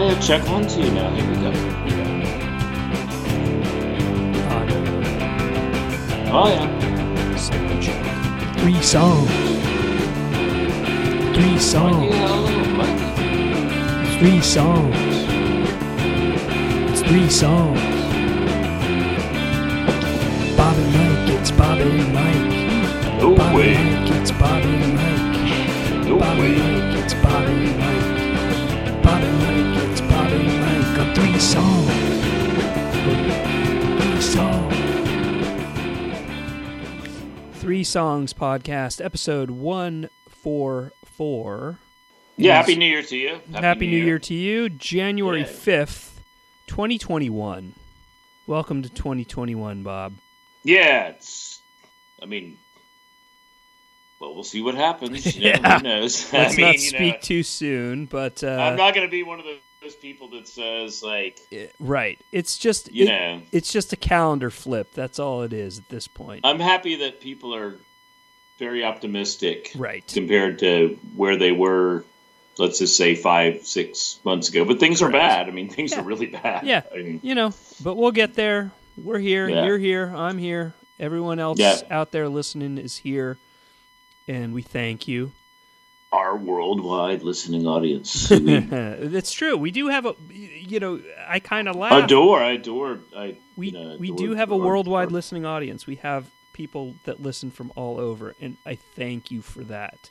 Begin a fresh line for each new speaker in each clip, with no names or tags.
Yeah, check one, two now. Here we go. Oh yeah.
Three songs. Three songs. Three songs. It's three songs. Bob and Mike, it's Bob and Mike.
No
Bob
way.
Mike, it's Bob and Mike.
No
Bob
way.
Mike, it's Bob and Mike. And Mike. On three songs. Three songs. Podcast, episode 144.
Yeah, happy New Year to you.
Happy, New Year. to you. January
Yeah.
5th, 2021. Welcome to 2021, Bob.
Yeah, it's. I mean, well, we'll see what happens. You know,
Yeah.
Who knows?
Let's
I mean,
not
you
speak
know,
too soon, but uh,
I'm not going to be one of those people that says like,
it- right. It's just
you
it-
know,
it's just a calendar flip. That's all it is at this point.
I'm happy that people are very optimistic
right.
compared to where they were. Let's just say five, six months ago. But things are bad. I mean, things
Yeah.
are really bad.
Yeah.
I mean,
You know, but we'll get there. We're here.
Yeah.
You're here. I'm here. Everyone else
Yeah.
out there listening is here, and we thank you.
Our worldwide listening audience.
It's true. We do have a, you know, I kind of laugh.
adore. I adore. I
we
you know,
we do have a worldwide
our-
listening audience. We have people that listen from all over, and I thank you for that.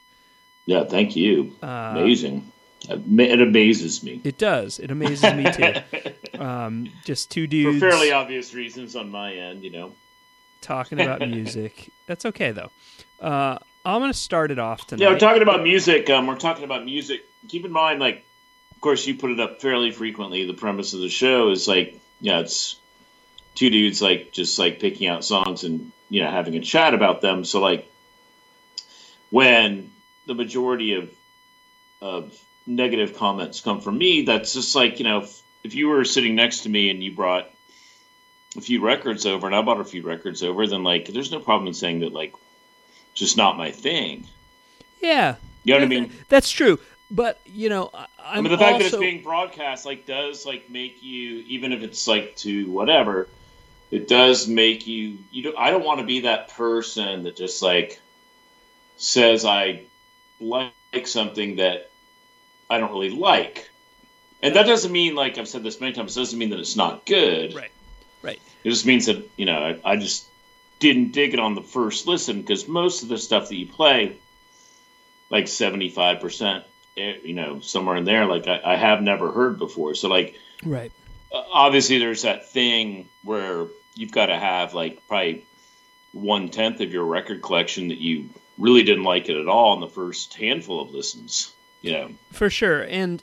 Yeah, thank you.
Uh,
Amazing. It amazes me.
It does. It amazes me too. Um, just two dudes For
fairly obvious reasons on my end, you know.
talking about music. That's okay though. Uh, I'm gonna start it off tonight.
Yeah, we're talking about music. Um, we're talking about music. Keep in mind, like, of course, you put it up fairly frequently. The premise of the show is like, yeah, it's two dudes like just like picking out songs and you know having a chat about them. So like, when the majority of of negative comments come from me, that's just like you know, if, if you were sitting next to me and you brought a few records over and I bought a few records over, then like, there's no problem in saying that like, just not my thing.
yeah,
You know what I mean?
That's true. But you know, I, I'm
I mean, the fact
also,
that it's being broadcast like does like make you, even if it's like to whatever, it does make you. You don't. I don't want to be that person that just like says I like something that I don't really like, and that doesn't mean like I've said this many times. It doesn't mean that it's not good.
right, right.
It just means that you know I, I just didn't dig it on the first listen because most of the stuff that you play, like seventy five percent, eh, you know, somewhere in there, like I, I have never heard before. So like
Right.
obviously there's that thing where you've got to have like probably one tenth of your record collection that you really didn't like it at all in the first handful of listens. You know,
For sure. And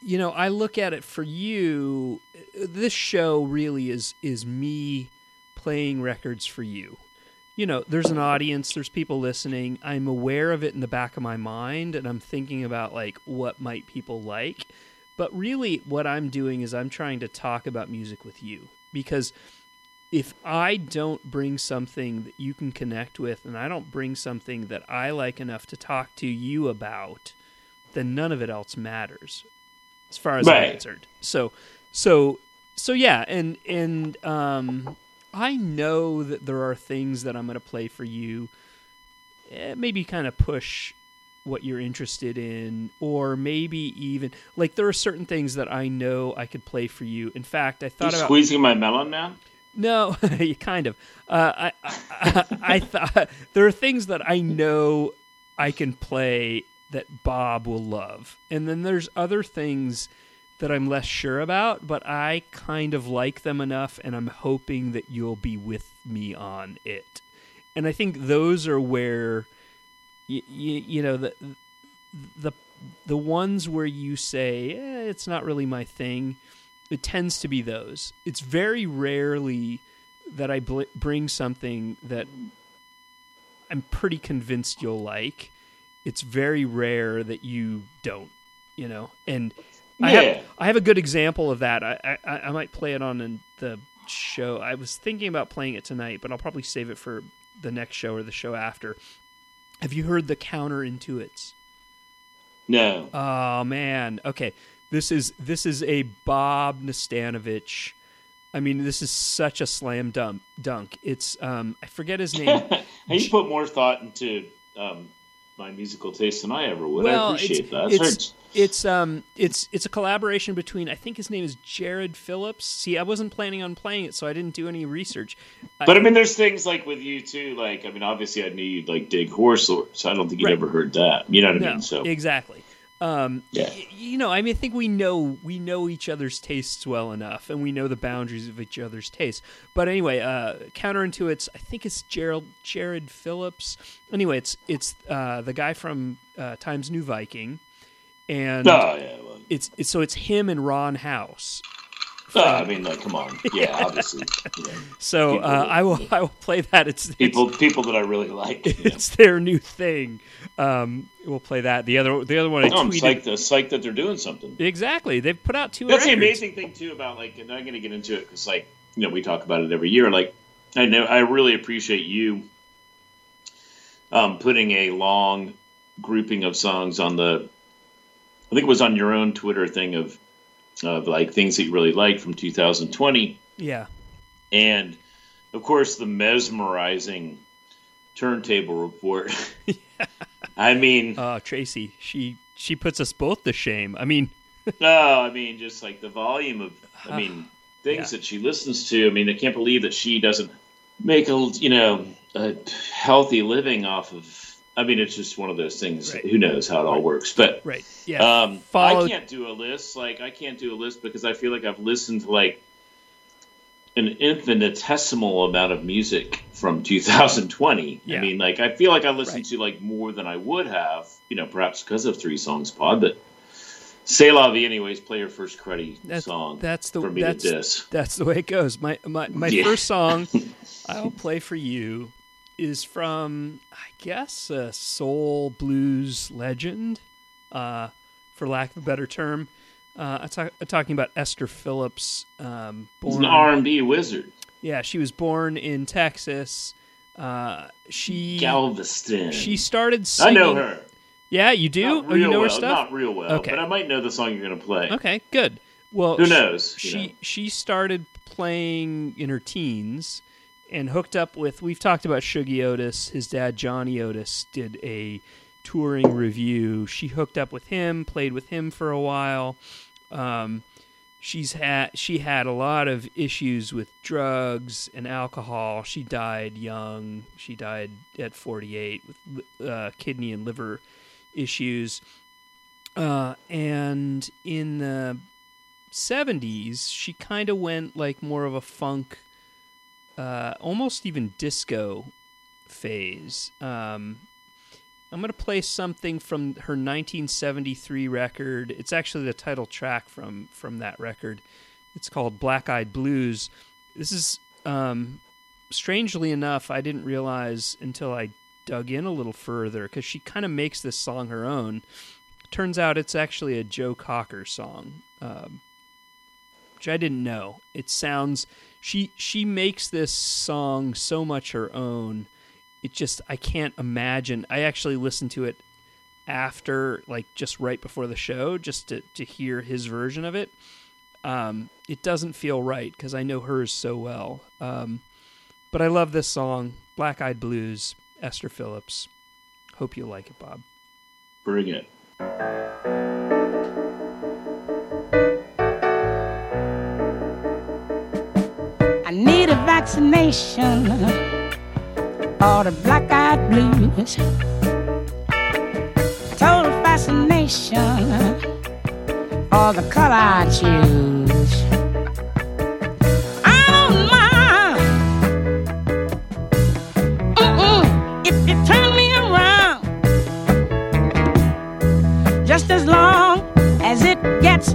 you know, I look at it for you this show really is is me playing records for you. You know, there's an audience, there's people listening. I'm aware of it in the back of my mind and I'm thinking about like what might people like. But really what I'm doing is I'm trying to talk about music with you because if I don't bring something that you can connect with and I don't bring something that I like enough to talk to you about, then none of it else matters as far as I'm concerned. So so so yeah, and and um I know that there are things that I'm going to play for you eh, maybe kind of push what you're interested in or maybe even like there are certain things that I know I could play for you. In fact, I
you
thought about
squeezing my melon now.
no, you kind of. Uh, I, I, I thought there are things that I know I can play that Bob will love, and then there's other things that I'm less sure about, but I kind of like them enough, and I'm hoping that you'll be with me on it. And I think those are where, you, you, know, the the the ones where you say eh, it's not really my thing it tends to be those. It's very rarely that I bl- bring something that I'm pretty convinced you'll like. It's very rare that you don't, you know. And I
Yeah.
have I have a good example of that. I I, I might play it on the show. I was thinking about playing it tonight, but I'll probably save it for the next show or the show after. Have you heard the Counter Intuits?
No.
Oh man. Okay. This is this is a Bob Nastanovich. I mean, this is such a slam dunk. Dunk. It's um, I forget his name.
you put more thought into um, my musical taste than I ever would.
Well,
I appreciate that.
it's,
That's
it's it's um it's it's a collaboration between I think his name is Jared Phillips. See, I wasn't planning on playing it, so I didn't do any research.
But I mean, there's things like with you too. Like, I mean, obviously, I knew you'd like dig Horse Lords, so I don't think you'd
Right.
ever heard that. You know what I
No,
mean? So
exactly. Um,
Yeah.
y- you know, I mean, I think we know we know each other's tastes well enough, and we know the boundaries of each other's tastes. But anyway, uh, Counter Intuits. I think it's Gerald Jared Phillips. Anyway, it's it's uh, the guy from uh, Times New Viking, and
oh yeah, well,
it's, it's so it's him and Ron House.
Oh, I mean, like, come on, yeah, obviously, know,
So
People-
uh, I will I will play that. It's it's,
people people that I really like.
It's their new thing. Um, we'll play that. The other the other one I
No, I'm
tweeted.
psyched, psyched that they're doing something.
Exactly. They've put out two
That's the amazing thing too about like, and I'm going to get into it because like, you know, we talk about it every year. Like, I know I really appreciate you um, putting a long grouping of songs on the. I think it was on your own Twitter thing of of like things that you really liked from 2020,
Yeah.
and of course the mesmerizing turntable report. I mean,
Uh, Tracy, she she puts us both to shame. I mean,
No, I mean just like the volume of, I mean, things
Yeah.
that she listens to. I mean, I can't believe that she doesn't make a, you know, a healthy living off of. I mean, it's just one of those things.
Right.
Who knows how it all works? But
right? Yeah.
um, I can't do a list. Like I can't do a list because I feel like I've listened to like an infinitesimal amount of music from 2020.
Yeah.
I mean, like I feel like I listened
Right.
to like more than I would have. You know, perhaps because of Three Songs Pod, but. Say la vie, anyways. Play your first credit
That's
song.
that's the
for me
that's
to diss.
that's the way it goes. My my my
Yeah.
first song I'll play for you is from I guess a soul blues legend, uh, for lack of a better term. Uh, I'm, talk- I'm talking about Esther Phillips. Um, born,
an R and B wizard.
yeah, she was born in Texas. Uh, she
Galveston.
she started Singing, I
know her.
Yeah, you do.
Not
oh, you know her
well.
stuff.
Not real well.
Okay.
But I might know the song you're going to play.
Okay, good. Well,
Who knows? you
She
know?
she started playing in her teens and hooked up with. We've talked about Shuggie Otis. His dad Johnny Otis did a touring revue. She hooked up with him, played with him for a while. Um, she's had she had a lot of issues with drugs and alcohol. She died young. She died at 48 with uh, kidney and liver issues. Uh, and in the 70s, she kind of went like more of a funk, uh, almost even disco phase. Um, I'm going to play something from her 1973 record. It's actually the title track from from that record. It's called Black Eyed Blues. This is um, strangely enough, I didn't realize until I dug in a little further because she kind of makes this song her own. Turns out it's actually a Joe Cocker song, um, which I didn't know. It sounds she she makes this song so much her own. It just I can't imagine. I actually listened to it after, like just right before the show, just to to hear his version of it. Um, it doesn't feel right because I know hers so well. Um, but I love this song, Black Eyed Blues, Esther Phillips. Hope you like it, Bob.
Bring it.
Vaccination. For the black eyed blues. Total fascination. For the color I choose. I don't mind. If you turn me around, just as long as it gets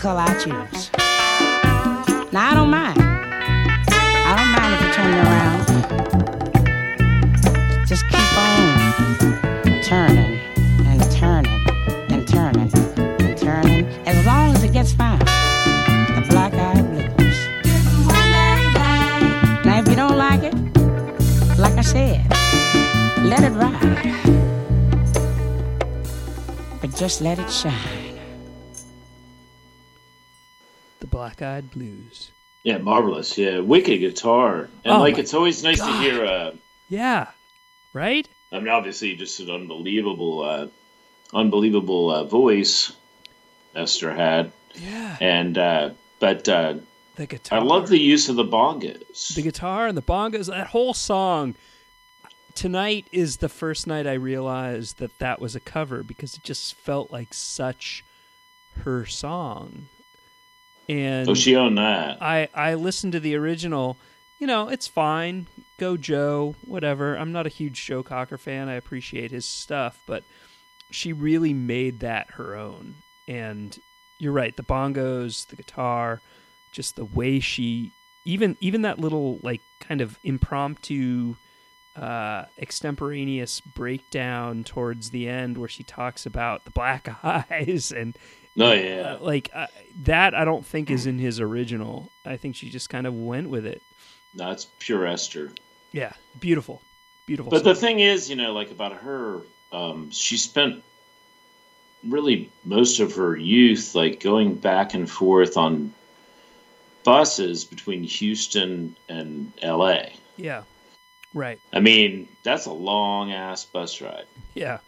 color I choose. Now, I don't mind. I don't mind if you turn me around. Just keep on turning and turning and turning and turning as long as it gets fine. The black eyed blues. Now, if you don't like it, like I said, let it ride. But just let it shine.
Black Eyed Blues.
Yeah, marvelous. Yeah, wicked guitar, and
Oh
like it's always nice
God.
to hear. Uh,
Yeah. Right?
I mean, obviously, just an unbelievable, uh, unbelievable uh, voice Esther had,
Yeah.
and uh, but uh,
The guitar.
I love the use of the bongos.
the guitar and the bongos. That whole song. Tonight is the first night I realized that that was a cover because it just felt like such her song. And
oh, she owned that.
I I listened to the original. You know, it's fine. Go Joe, whatever. I'm not a huge Joe Cocker fan. I appreciate his stuff, but she really made that her own. And you're right, the bongos, the guitar, just the way she even even that little like kind of impromptu uh extemporaneous breakdown towards the end where she talks about the black eyes and
Oh yeah,
uh, like uh, that i don't think is in his original. I think she just kind of went with it.
That's pure Esther.
yeah beautiful beautiful
But the thing is, you know, like about her, um, she spent really most of her youth like going back and forth on buses between Houston and L.A.
yeah right.
I mean, that's a long ass bus ride.
yeah.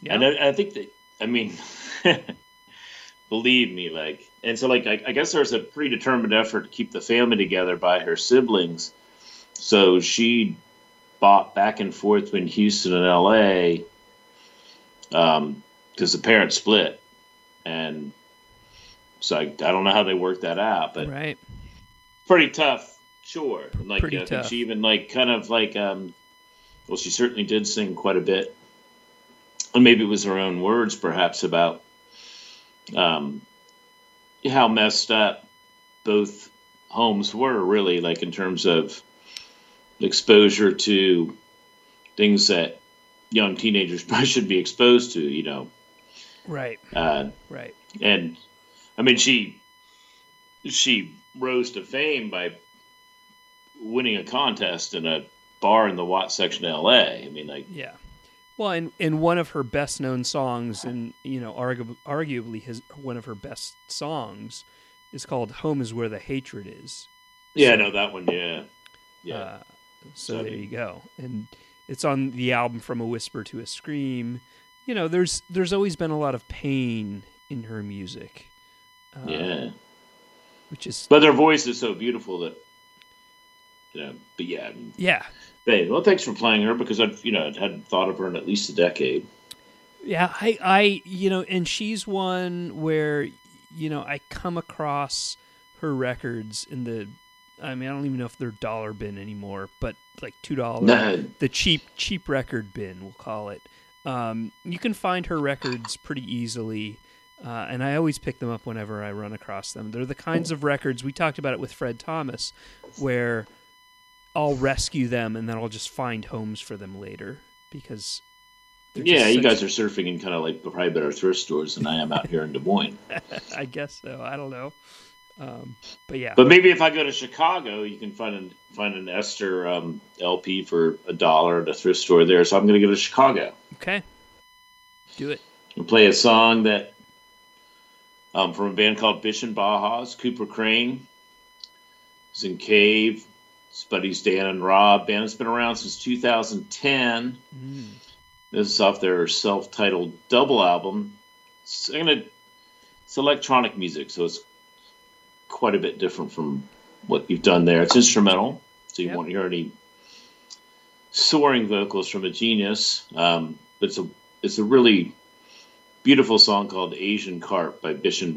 Yeah.
And I, I think that, I mean, believe me, like, and so, like, I, I guess there was a predetermined effort to keep the family together by her siblings. so she bought back and forth between Houston and L.A. because um, the parents split, and so I, I don't know how they worked that out, but
right,
pretty tough, sure. Like
Pretty
I think
tough.
she even like kind of like um, well, she certainly did sing quite a bit, and maybe it was her own words, perhaps about um, how messed up both homes were, really, like in terms of exposure to things that young teenagers probably should be exposed to, you know.
right,
Uh,
right.
and I mean, she she rose to fame by winning a contest in a bar in the Watts section of L.A. I mean, like,
Yeah. Well, and, and one of her best known songs, and you know, argu- arguably his one of her best songs, is called "Home Is Where the Hatred Is."
yeah, no, that one, yeah, yeah,
Uh, so
So
there
he-
you go, and it's on the album "From a Whisper to a Scream." You know, there's there's always been a lot of pain in her music, uh,
yeah.
which is
But their voice is so beautiful that, you know. But yeah, I mean,
yeah,
hey, well, thanks for playing her because I've you know I'd hadn't thought of her in at least a decade.
Yeah, I, I, you know, and she's one where, you know, I come across her records in the, I mean, I don't even know if they're dollar bin anymore, but like two dollar,
No.
the cheap, cheap record bin, we'll call it. Um, you can find her records pretty easily, uh, and I always pick them up whenever I run across them. They're the kinds of records we talked about it with Fred Thomas, where I'll rescue them and then I'll just find homes for them later because.
Yeah, you guys are surfing in kind of like probably better thrift stores than I am out here in Des Moines.
I guess so. I don't know. Um, but yeah,
But maybe if I go to Chicago, you can find an find an Esther um, LP for a dollar at a thrift store there. So I'm going to go to Chicago
okay. Do it.
and play a song that um, from a band called Bitchin' Bajas. Cooper Crain is in Cave. His buddies Dan and Rob. Band has been around since 2010.
Mm.
This is off their self-titled double album. It's, gonna, it's electronic music, so it's quite a bit different from what you've done there. It's instrumental, so you
Yep.
won't hear any soaring vocals from a genius. Um, but it's a it's a really beautiful song called "Asian Carp" by
Bitchin'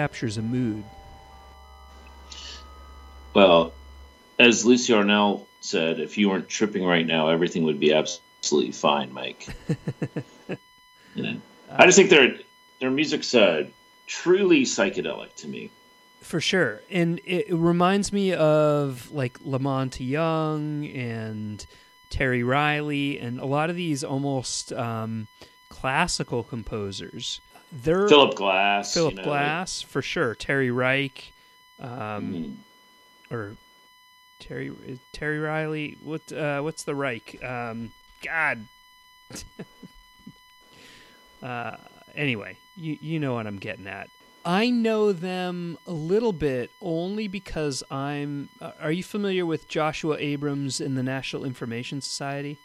captures a mood.
Well, as Lucy Arnell said, if you weren't tripping right now, everything would be absolutely fine, Mike. you know, I just think their their music's uh, truly psychedelic to me.
For sure, and it, it reminds me of like La Monte Young and Terry Riley, and a lot of these almost um, classical composers. They're
Philip Glass,
Philip
you know,
Glass for sure. Terry Reich, um,
mm,
or Terry Terry Riley. What uh, what's the Reich? Um, God. uh, anyway, you you know what I'm getting at. I know them a little bit only because I'm. Uh, are you familiar with Joshua Abrams in the Natural Information Society?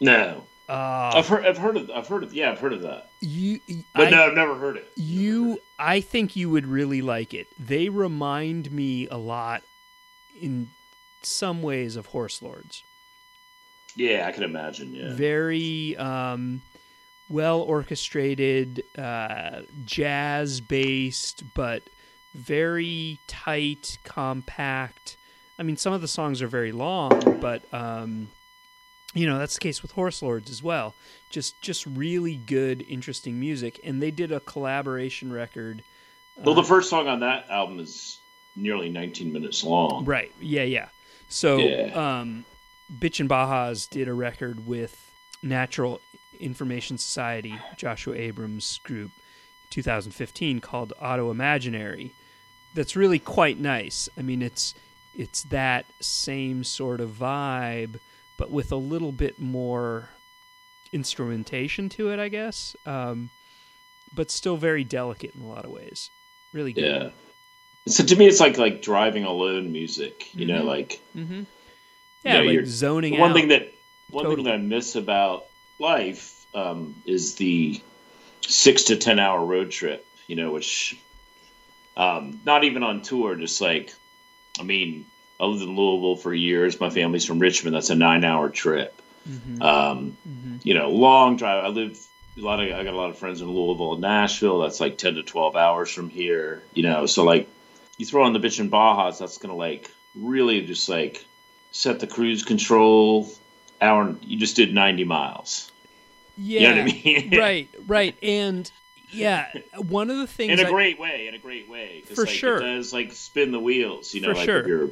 no,
Uh,
I've heard, I've heard of, I've heard of, yeah, I've heard of that,
you,
but
I-
no, I've never heard it.
You, I think you would really like it. They remind me a lot, in some ways, of Horse Lords.
Yeah, I can imagine. Yeah,
Very um, well orchestrated, uh, jazz based, but very tight, compact. I mean, some of the songs are very long, but um, you know that's the case with Horse Lords as well. Just, just really good, interesting music, and they did a collaboration record.
well, the
uh,
first song on that album is nearly 19 minutes long.
Right. Yeah, yeah. So,
Yeah.
um, Bitchin' Bajas did a record with Natural Information Society, Joshua Abrams group, 2015 called Automaginary. That's really quite nice. I mean, it's it's that same sort of vibe, but with a little bit more instrumentation to it, I guess. Um, but still very delicate in a lot of ways. Really good.
Yeah. So to me, it's like like driving alone music. You know,
Mhm.
like
Mm-hmm.
Yeah,
Yeah, like
you're-
zoning
one
out.
thing that one
Totally.
thing that I miss about life um, is the six to ten hour road trip. You know, which um, not even on tour, just like I mean, I lived in Louisville for years. My family's from Richmond. That's a nine hour trip.
Mhm.
Um,
Mhm.
you know, long drive. I live a lot of. I got a lot of friends in Louisville and Nashville. That's like ten to twelve hours from here. You know, so like you throw on the Bitchin' Bajas, that's gonna like really just like set the cruise control. Hour. You just did ninety miles.
Yeah,
You know what I mean?
right, right, and yeah, one of the things
in a
I-
great way. In a great way,
For
like,
sure.
It does like spin the wheels. You know,
For
like
sure.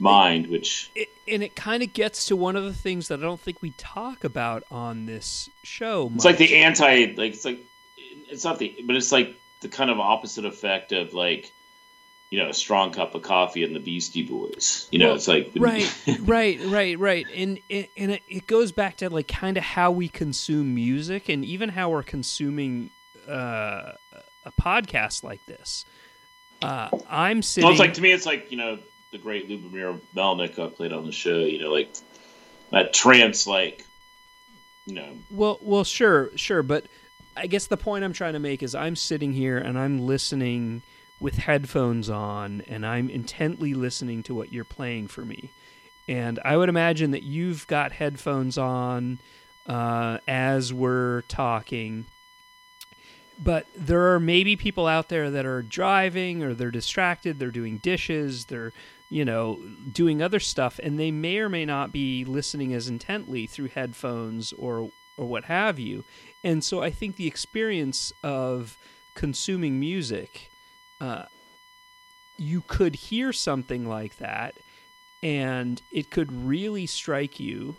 Mind, which
it, and it kind of gets to one of the things that I don't think we talk about on this show.
It's like the anti, like it's like it's not the, but it's like the kind of opposite effect of like, you know, a strong cup of coffee and the Beastie Boys. You know,
Well,
it's like
right, right, right, right, and and and it, it goes back to like kind of how we consume music, and even how we're consuming uh, a podcast like this. Uh, I'm sitting.
Well, it's like to me, it's like you know the great Lubomyr Melnyk I played on the show. You know, like that trance, like you know,
Well, well, sure, sure, but I guess the point I'm trying to make is I'm sitting here and I'm listening with headphones on and I'm intently listening to what you're playing for me. And I would imagine that you've got headphones on uh, as we're talking. But there are maybe people out there that are driving or they're distracted, they're doing dishes, they're, you know, doing other stuff, and they may or may not be listening as intently through headphones or or what have you. And so I think the experience of consuming music, uh, you could hear something like that, and it could really strike you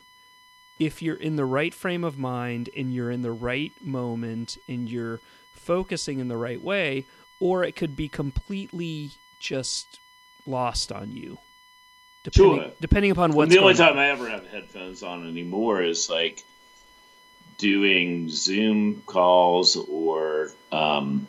if you're in the right frame of mind and you're in the right moment and you're focusing in the right way, or it could be completely just lost on you. Depending,
Sure.
depending upon what's
the only time I ever have headphones on anymore is like doing Zoom calls or um,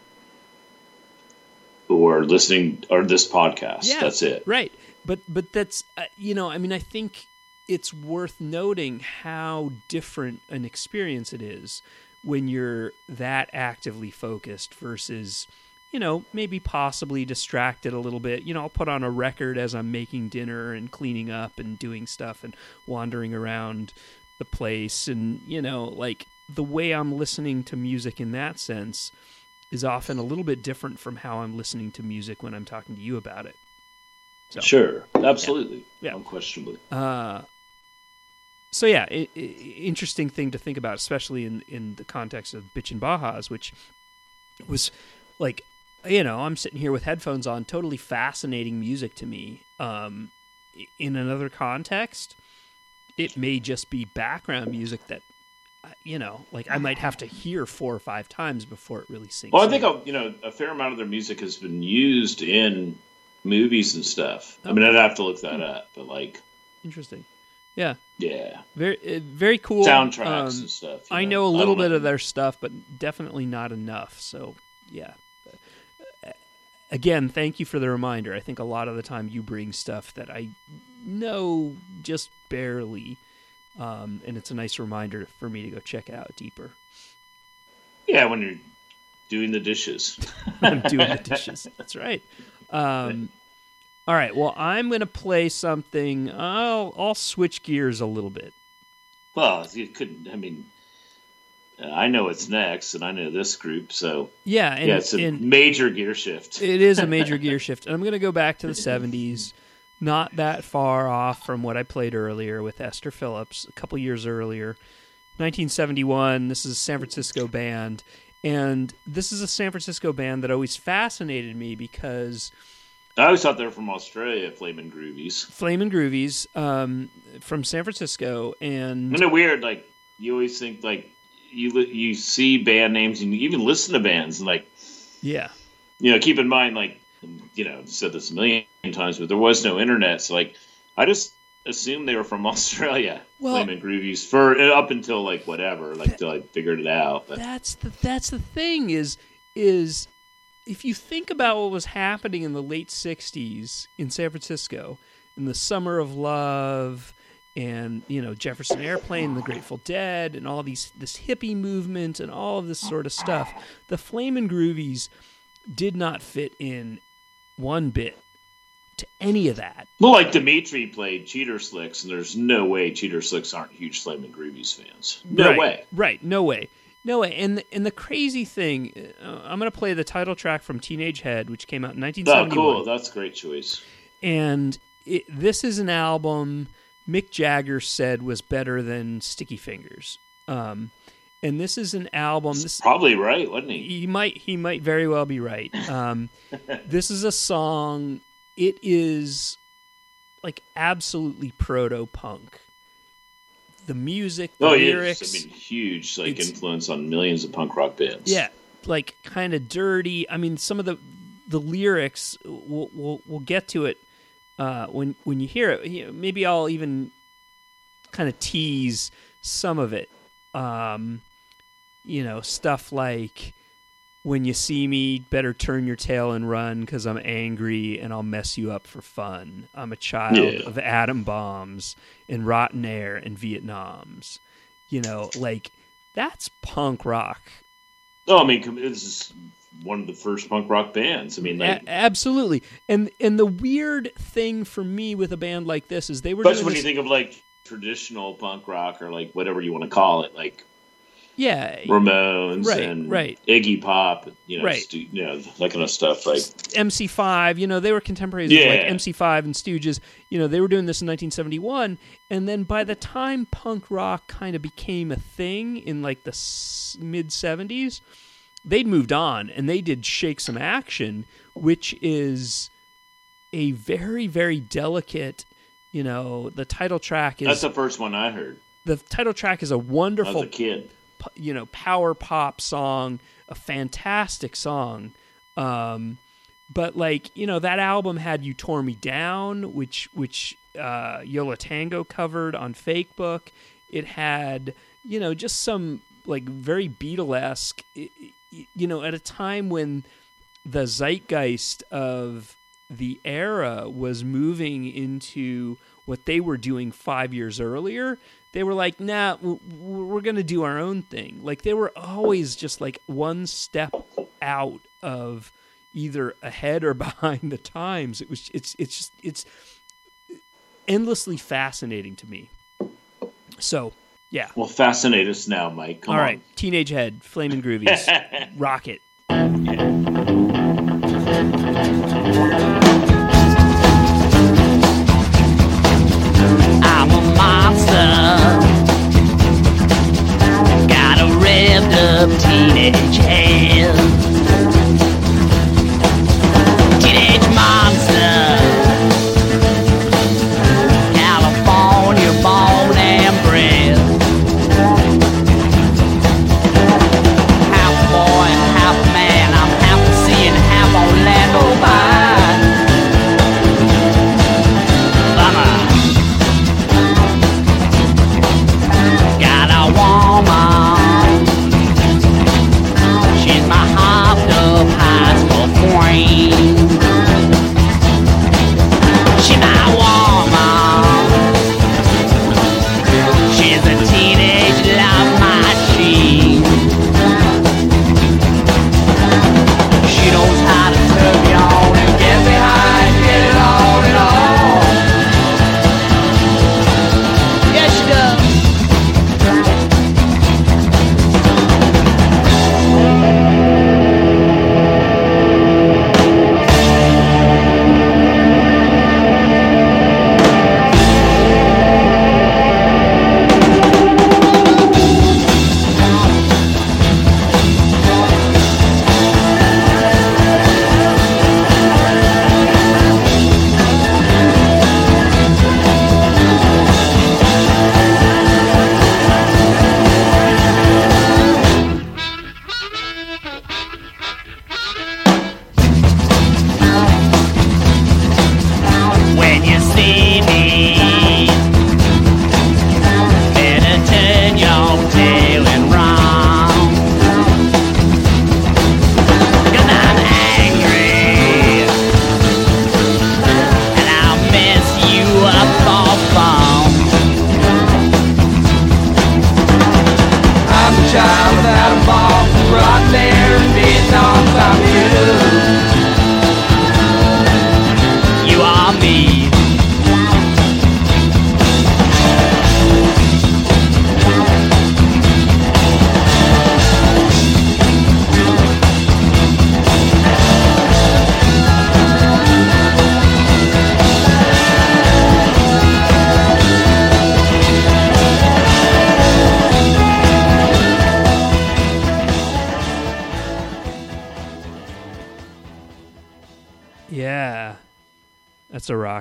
or listening or this podcast.
Yeah.
That's it.
Right. But but that's uh, you know, I mean I think it's worth noting how different an experience it is when you're that actively focused versus you know, maybe possibly distracted a little bit. You know, I'll put on a record as I'm making dinner and cleaning up and doing stuff and wandering around the place and, you know, like the way I'm listening to music in that sense is often a little bit different from how I'm listening to music when I'm talking to you about it. So,
Sure, absolutely,
Yeah.
unquestionably.
uh, so yeah, i i interesting thing to think about, especially in in the context of Bitchin' Bajas, which was like, you know, I'm sitting here with headphones on, totally fascinating music to me. Um, in another context, it may just be background music that, uh, you know, like I might have to hear four or five times before it really sinks.
Well, I think a, you know a fair amount of their music has been used in movies and stuff. I mean, I'd have to look that up, but like,
interesting. Yeah,
yeah,
very uh, very cool
soundtracks
Um,
and stuff.
I know a little bit
know.
of their stuff, but definitely not enough. So, yeah. Again, thank you for the reminder. I think a lot of the time you bring stuff that I know just barely, um, and it's a nice reminder for me to go check it out deeper.
Yeah, when you're doing the dishes.
I'm doing the dishes. That's right. Um, all right. Well, I'm going to play something. I'll I'll switch gears a little bit.
Well, you couldn't. I mean, I know what's next, and I know this group, so
Yeah, and,
yeah, it's a major gear shift.
It is a major gear shift. And I'm going to go back to the 70s, not that far off from what I played earlier with Esther Phillips a couple years earlier. 1971, this is a San Francisco band. And this is a San Francisco band that always fascinated me because
I always thought they were from Australia, Flamin' Groovies.
Flamin' Groovies um, from San Francisco. And
Isn't it weird? Like you always think like you you see band names and you even listen to bands and like
yeah,
you know keep in mind like you know I've said this a million times, but there was no internet, so like I just assumed they were from Australia.
Well-
Flamin' Groovies for uh, up until like whatever, like till I figured it out. But
that's the that's the thing is is if you think about what was happening in the late 60s in San Francisco in the summer of love and you know Jefferson Airplane the Grateful Dead and all these this hippie movement and all of this sort of stuff the Flamin' Groovies did not fit in one bit to any of that
well, like Dimitri played Cheater Slicks, and there's no way Cheater Slicks aren't huge Flamin' Groovies fans. No
right,
way.
Right. No way. No way. And the, and the crazy thing, uh, I'm going to play the title track from Teenage Head, which came out in
Oh,
1971.
cool. That's a great choice.
And it, this is an album Mick Jagger said was better than Sticky Fingers. Um, and this is an album. This
Probably right, wasn't he?
he might he might very well be right. Um, this is a song. It is like absolutely proto punk. The music, the
Oh,
lyrics,
yes. I mean, huge like influence on millions of punk rock bands.
Yeah, like kind of dirty. I mean, some of the the lyrics we'll we'll, we'll get to it uh, when when you hear it. You know, maybe I'll even kind of tease some of it. Um, you know, stuff like when you see me, better turn your tail and run because I'm angry and I'll mess you up for fun. I'm a child
Yeah.
of atom bombs and rotten air and Vietnams. You know, like that's punk rock.
Oh, I mean, this is one of the first punk rock bands. I mean, like,
A- absolutely. And and the weird thing for me with a band like this is they were
especially when
this,
you think of like traditional punk rock or like whatever you want to call it, like
yeah,
Ramones
Right,
and
right.
Iggy Pop, you know,
Right.
stu- you know, that kind of stuff. Like,
MC5, you know, they were contemporaries of like
Yeah.
MC5 and Stooges. You know, they were doing this in 1971, and then by the time punk rock kind of became a thing in like the s- mid 70s, they'd moved on and they did Shake Some Action, which is a very very delicate, you know, the title track is
that's the first one I heard.
the title track is a wonderful
a kid.
you know power pop song a fantastic song um but like you know that album had you tore me down which which uh Yo La Tengo covered on fake book it had you know just some like very beatlesque you know at a time when the zeitgeist of the era was moving into what they were doing five years earlier they were like nah we're gonna do our own thing. Like they were always just like one step out of either ahead or behind the times. It was it's it's just it's endlessly fascinating to me. So yeah
Well, fascinate us now, Mike. Come
all
on.
right teenage head flaming groovies rocket
Thank
I'm a monster. Got a revved up teenage head.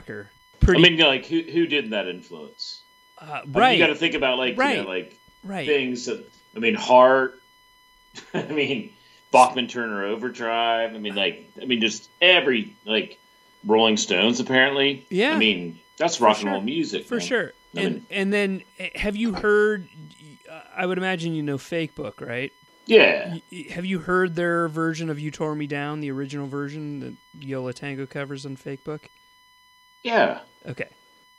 That's a rocker.
I mean, like who who did that influence?
uh,
Like,
right,
You got to think about like you know, like
right.
things that I mean, Heart. I mean, Bachman Turner Overdrive. I mean, like I mean, just every like Rolling Stones. Apparently,
Yeah.
I mean, that's rock
sure.
and roll music
for
man.
sure.
I
And
mean-
and then eh, have you heard? uh, I would imagine you know Fake Book, right?
Yeah,
Have you heard their version of "You Tore Me Down," the original version that Yo La Tengo covers on Fake Book?
Yeah.
Okay.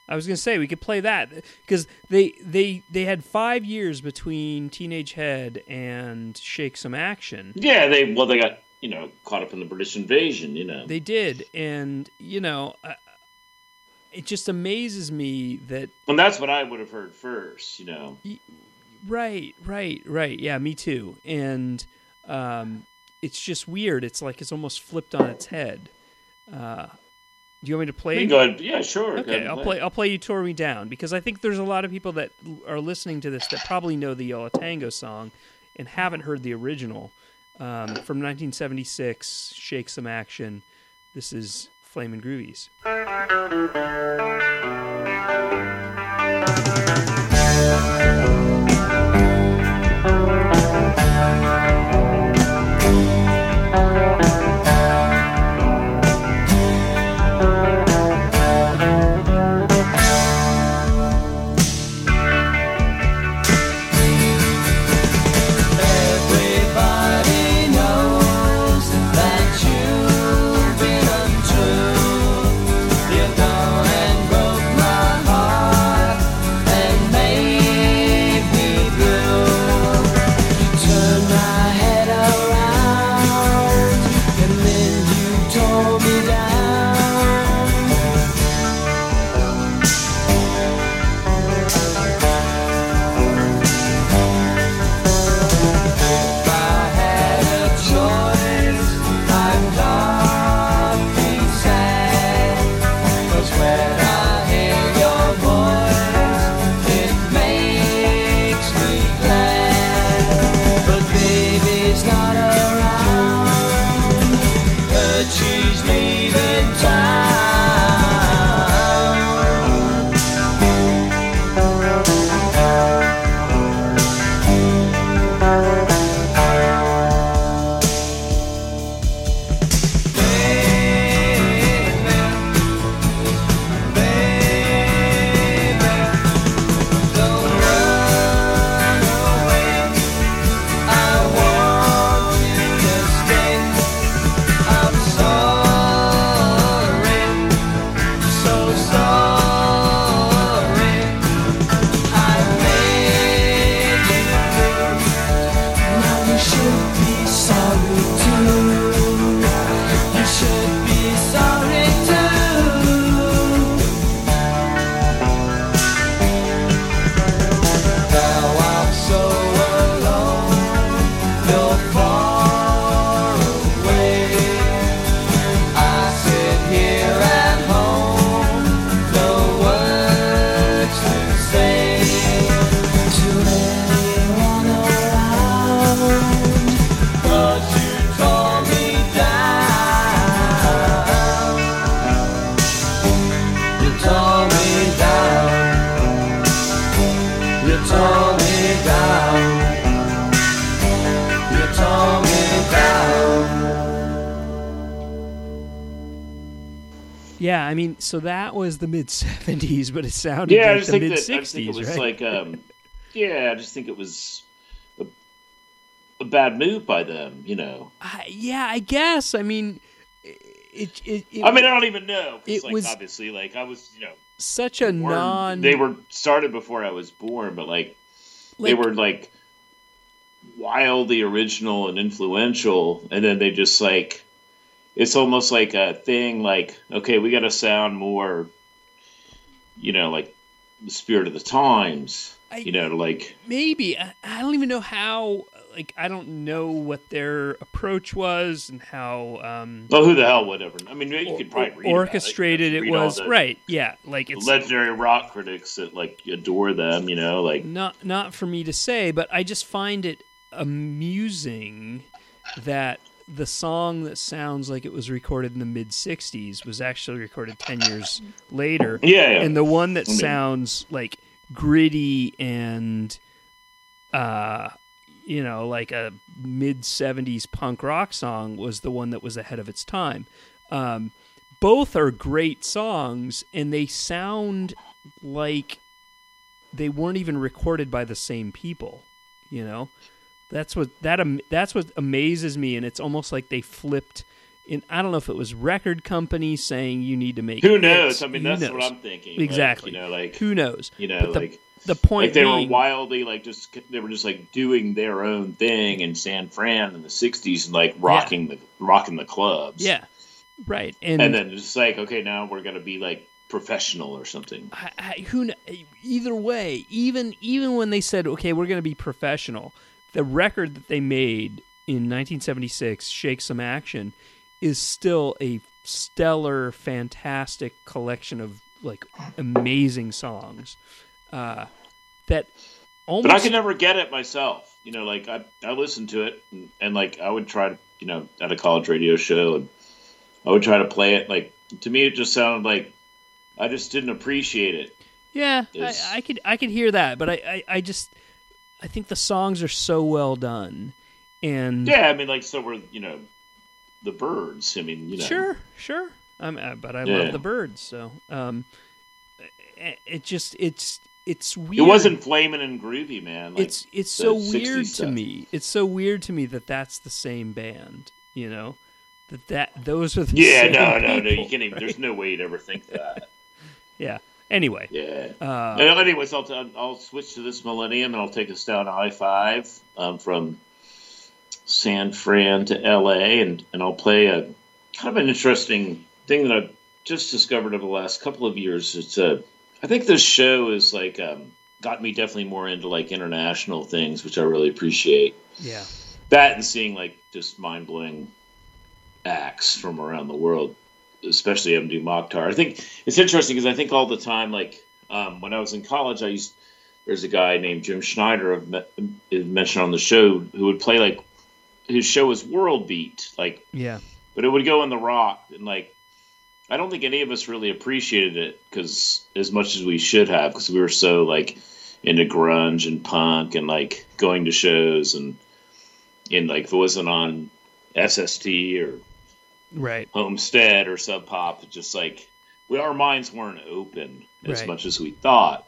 I was gonna say we could play that because they they they had five years between Teenage Head and Shake Some Action.
Yeah, they well, they got you know caught up in the British invasion. You know,
They did, and you know, it just amazes me that
and that's what I would have heard first. You know,
right, right, right. Yeah, me too. And um, it's just weird. It's like it's almost flipped on its head. Uh, do you want me to play?
go ahead. Yeah, sure.
Okay, I'll play. I'll play "You Tore Me Down" because I think there's a lot of people that are listening to this that probably know the Yo La Tengo song and haven't heard the original um, from 1976. Shake some action. This is Flamin' Groovies. So that was the mid '70s, but it sounded
Yeah, I
like
just
the mid
that I just think it
'60s,
was
right?
like, um, yeah, I just think it was a, a bad move by them. You know,
I, yeah, I guess. I mean, it. it, it
I mean, I don't even know.
it
like,
was-
obviously like I was, you know,
such a
born-
non.
They were started before I was born, but like, they were like wildly original and influential, and then they just like it's almost like a thing. Like, okay, we got to sound more, you know, like the spirit of the times.
I-
you know, like
maybe I, I don't even know how. Like, I don't know what their approach was and how. Um,
well, who the hell, whatever. I mean, you could probably
orchestrated
it,
it was right. Yeah, like it's
legendary rock critics that like adore them. You know, like
not not for me to say, but I just find it amusing that the song that sounds like it was recorded in the mid '60s was actually recorded ten years later,
yeah, yeah.
and the one that sounds like gritty and, uh, you know, like a mid '70s punk rock song was the one that was ahead of its time. Um, both are great songs, and they sound like they weren't even recorded by the same people. You know, that's what that am- that's what amazes me, and it's almost like they flipped. In I don't know if it was record company saying you need to make
who
hits.
knows? I mean,
Who
that's
knows?
what I'm thinking. Like,
Exactly.
you know, like
Who knows?
you know,
But the-
like
The point
like they
being,
were wildly like just they were just like doing their own thing in San Fran in the '60s and like rocking the rocking the clubs.
yeah, right, and,
and then it's like okay, now we're gonna be like professional or something.
I, I, who either way, even even when they said okay, we're going to be professional, the record that they made in 1976, "Shake Some Action," is still a stellar, fantastic collection of like amazing songs uh, that almost.
But I could never get it myself. You know, like I I listened to it and, and like I would try to you know at a college radio show and I would try to play it. Like to me, it just sounded like I just didn't appreciate it.
Yeah, I, I could I could hear that, but I, I, I just I think the songs are so well done, and
Yeah, I mean, like so were you know the Byrds. I mean, you know,
sure, sure. Um, uh, but I
Yeah.
love the Byrds, so um, it, just it's it's weird.
it wasn't flaming and groovy, man. Like,
it's it's so
60s
weird to me. It's so weird to me that that's the same band. You know, that that those are the
yeah, no, no, no. You can't even.
right?
There's no way you'd ever think that.
Yeah. Anyway,
Yeah.
uh,
anyways, I'll, t- I'll switch to this millennium and I'll take us down I 5 um, from San Fran to LA and, and I'll play a kind of an interesting thing that I've just discovered over the last couple of years. It's a, I think this show is like, um, got me definitely more into like international things, which I really appreciate.
yeah,
That and seeing like just mind blowing acts from around the world, especially Mdou Moctar. I think it's interesting because I think all the time, like um, when I was in college, I used there's a guy named Jim Schneider I've met, mentioned on the show who would play like his show was World Beat, like,
yeah,
but it would go in the rock and like. I don't think any of us really appreciated it because as much as we should have, because we were so like into grunge and punk and like going to shows and and like if it wasn't on SST or
right.
Homestead or Sub Pop, just like we our minds weren't open as
Right.
much as we thought.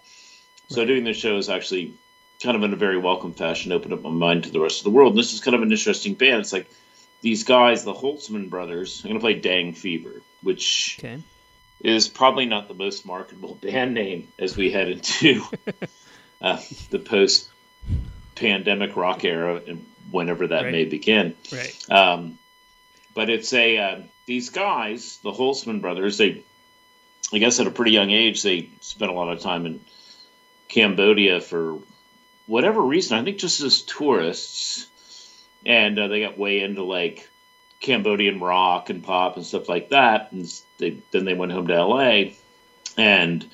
So
Right.
doing this show is actually kind of in a very welcome fashion opened up my mind to the rest of the world. And this is kind of an interesting band. It's like these guys, the Holtzman brothers, I'm gonna play Dengue Fever, which
Okay.
is probably not the most marketable band name as we head into uh, the post pandemic rock era and whenever that
Right.
may begin.
Right.
Um, but it's a uh, these guys, the Holtzman brothers. They, I guess, at a pretty young age, they spent a lot of time in Cambodia for whatever reason. I think just as tourists, and uh, they got way into like Cambodian rock and pop and stuff like that. And they then they went home to L.A. and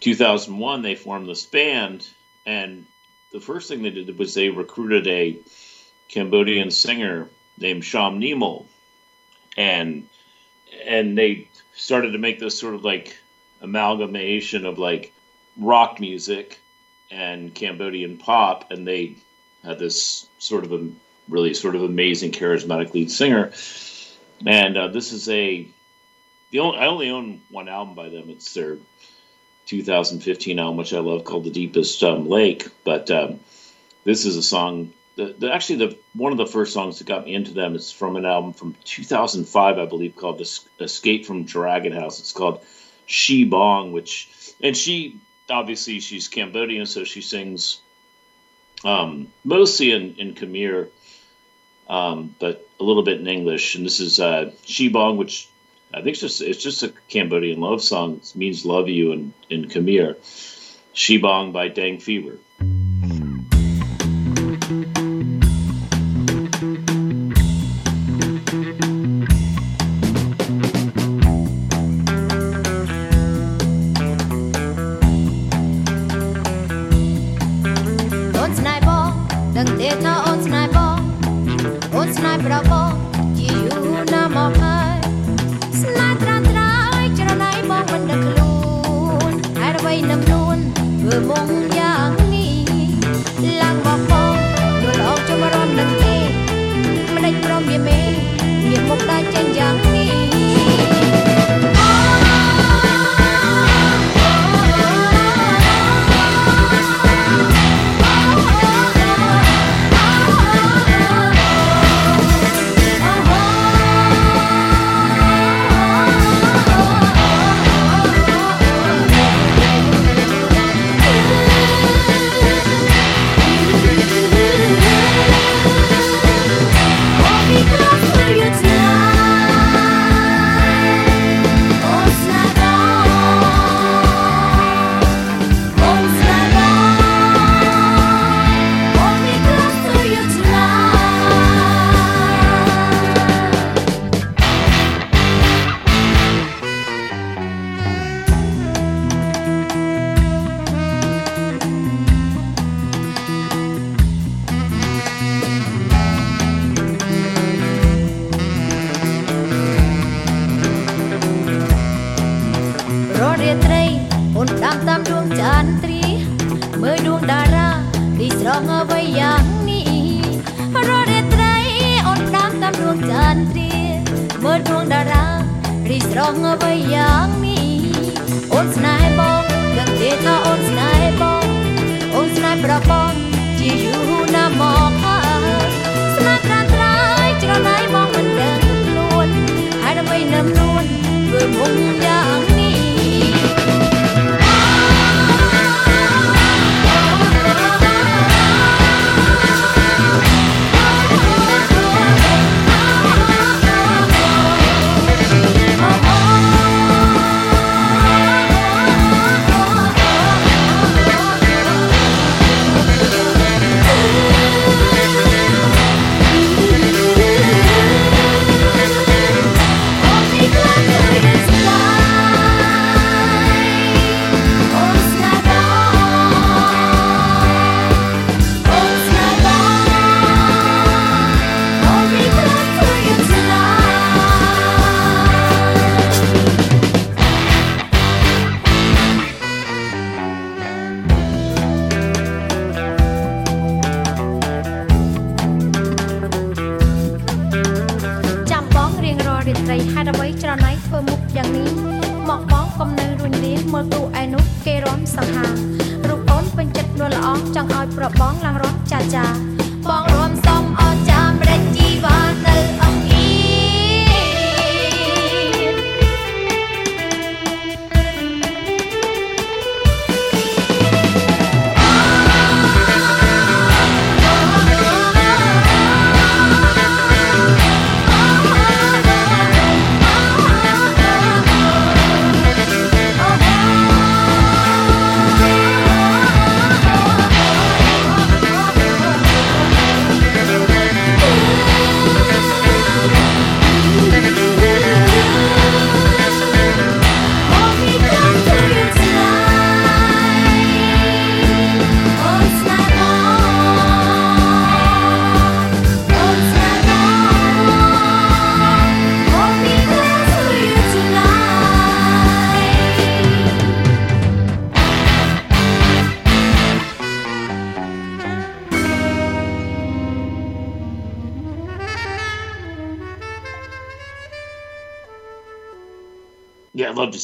2001 they formed this band and the first thing they did was they recruited a Cambodian singer named Chhom Nimol, and and they started to make this sort of like amalgamation of like rock music and Cambodian pop, and they had this sort of a really sort of amazing charismatic lead singer, and uh, this is a
the only I only own one album by them. It's their 2015 album, which I love, called "The Deepest um, Lake." But um, this is a song. The, the, actually, the one of the first songs that got me into them is from an album from 2005, I believe, called "Escape from Dragon House." It's called "Sni Bong," which and she obviously she's Cambodian, so she sings um, mostly in in Khmer, um, but a little bit in English. And this is uh, Sni Bong, which I think it's just it's just a Cambodian love song. It means love you in, in Khmer. Sni Bong by Dengue Fever.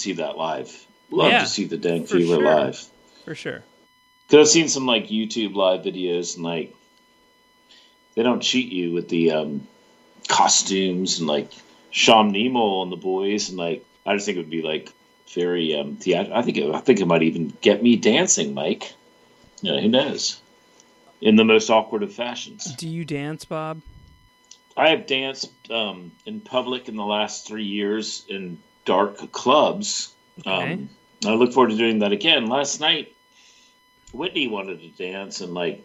See that live. Love
Yeah,
to see the
Dengue
Fever
sure.
live.
for sure.
Cause I've seen some like YouTube live videos and like they don't cheat you with the um, costumes and like Sean Nemo and the boys and like I just think it would be like very um theat- I think it, I think it might even get me dancing, Mike. Yeah, who knows? In the most awkward of fashions.
Do you dance, Bob?
I have danced um, in public in the last three years in dark clubs.
Okay.
Um, I look forward to doing that again. Last night, Whitney wanted to dance, and like,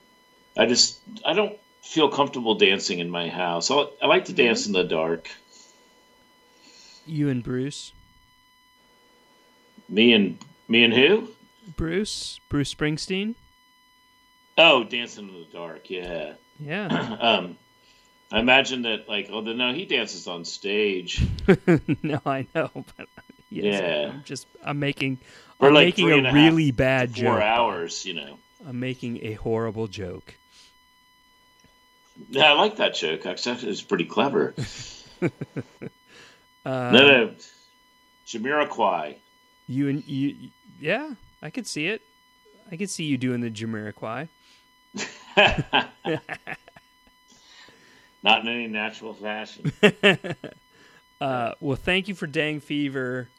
I just I don't feel comfortable dancing in my house. I, I like to dance in the dark.
You and Bruce?
Me and me and who?
Bruce? Bruce Springsteen?
Oh, dancing in the dark. Yeah.
Yeah.
um, I imagine that like oh no he dances on stage
no, I know, but yes,
Yeah.
I'm just I'm making
For
I'm
like
making a
a
really bad
four
joke.
hours. You know.
I'm making a horrible joke.
Yeah, I like that joke. Actually, it's pretty clever.
Uh,
no, no, Jamiroquai.
You and you, yeah, I could see it. I could see you doing the Jamiroquai.
Not in any natural fashion.
Uh, well, thank you for Dengue Fever.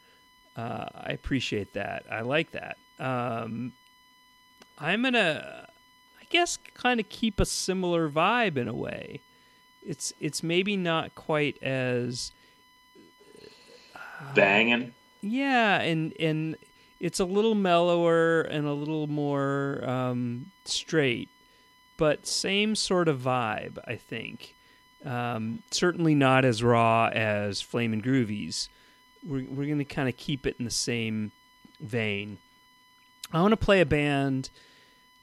Uh, I appreciate that. I like that. Um, I'm gonna, I guess, kind of keep a similar vibe in a way. It's it's maybe not quite as
Banging.
yeah, and and it's a little mellower and a little more um, straight, but same sort of vibe. I think. Um, certainly not as raw as Flamin' Groovies. We're we're gonna kind of keep it in the same vein. I want to play a band